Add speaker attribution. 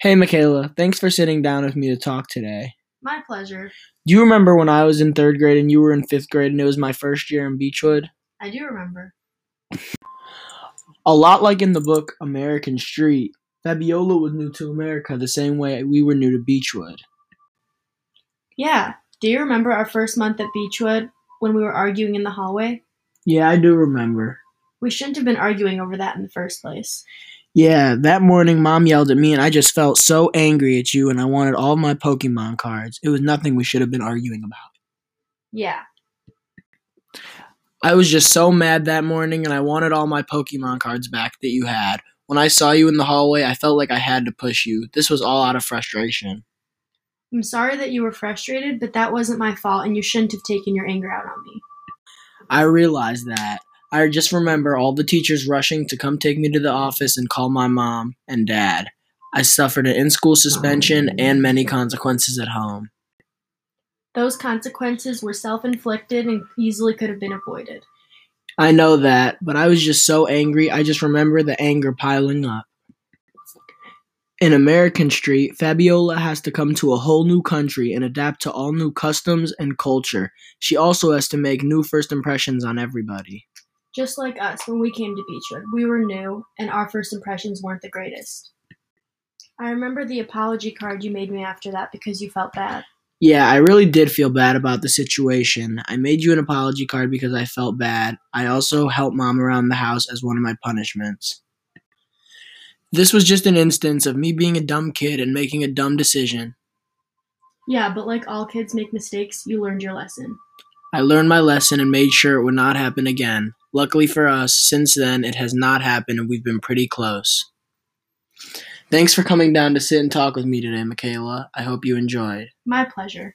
Speaker 1: Hey, Michaela, thanks for sitting down with me to talk today.
Speaker 2: My pleasure.
Speaker 1: Do you remember when I was in third grade and you were in fifth grade and it was my first year in Beechwood?
Speaker 2: I do remember.
Speaker 1: A lot like in the book American Street, Fabiola was new to America the same way we were new to Beechwood.
Speaker 2: Yeah. Do you remember our first month at Beechwood when we were arguing in the hallway?
Speaker 1: Yeah, I do remember.
Speaker 2: We shouldn't have been arguing over that in the first place.
Speaker 1: Yeah, that morning mom yelled at me and I just felt so angry at you and I wanted all my Pokemon cards. It was nothing we should have been arguing about.
Speaker 2: Yeah.
Speaker 1: I was just so mad that morning and I wanted all my Pokemon cards back that you had. When I saw you in the hallway, I felt like I had to push you. This was all out of frustration.
Speaker 2: I'm sorry that you were frustrated, but that wasn't my fault and you shouldn't have taken your anger out on me.
Speaker 1: I realized that. I just remember all the teachers rushing to come take me to the office and call my mom and dad. I suffered an in school suspension and many consequences at home.
Speaker 2: Those consequences were self inflicted and easily could have been avoided.
Speaker 1: I know that, but I was just so angry, I just remember the anger piling up. In American Street, Fabiola has to come to a whole new country and adapt to all new customs and culture. She also has to make new first impressions on everybody.
Speaker 2: Just like us when we came to Beechwood, we were new and our first impressions weren't the greatest. I remember the apology card you made me after that because you felt bad.
Speaker 1: Yeah, I really did feel bad about the situation. I made you an apology card because I felt bad. I also helped mom around the house as one of my punishments. This was just an instance of me being a dumb kid and making a dumb decision.
Speaker 2: Yeah, but like all kids make mistakes, you learned your lesson.
Speaker 1: I learned my lesson and made sure it would not happen again. Luckily for us, since then it has not happened and we've been pretty close. Thanks for coming down to sit and talk with me today, Michaela. I hope you enjoyed.
Speaker 2: My pleasure.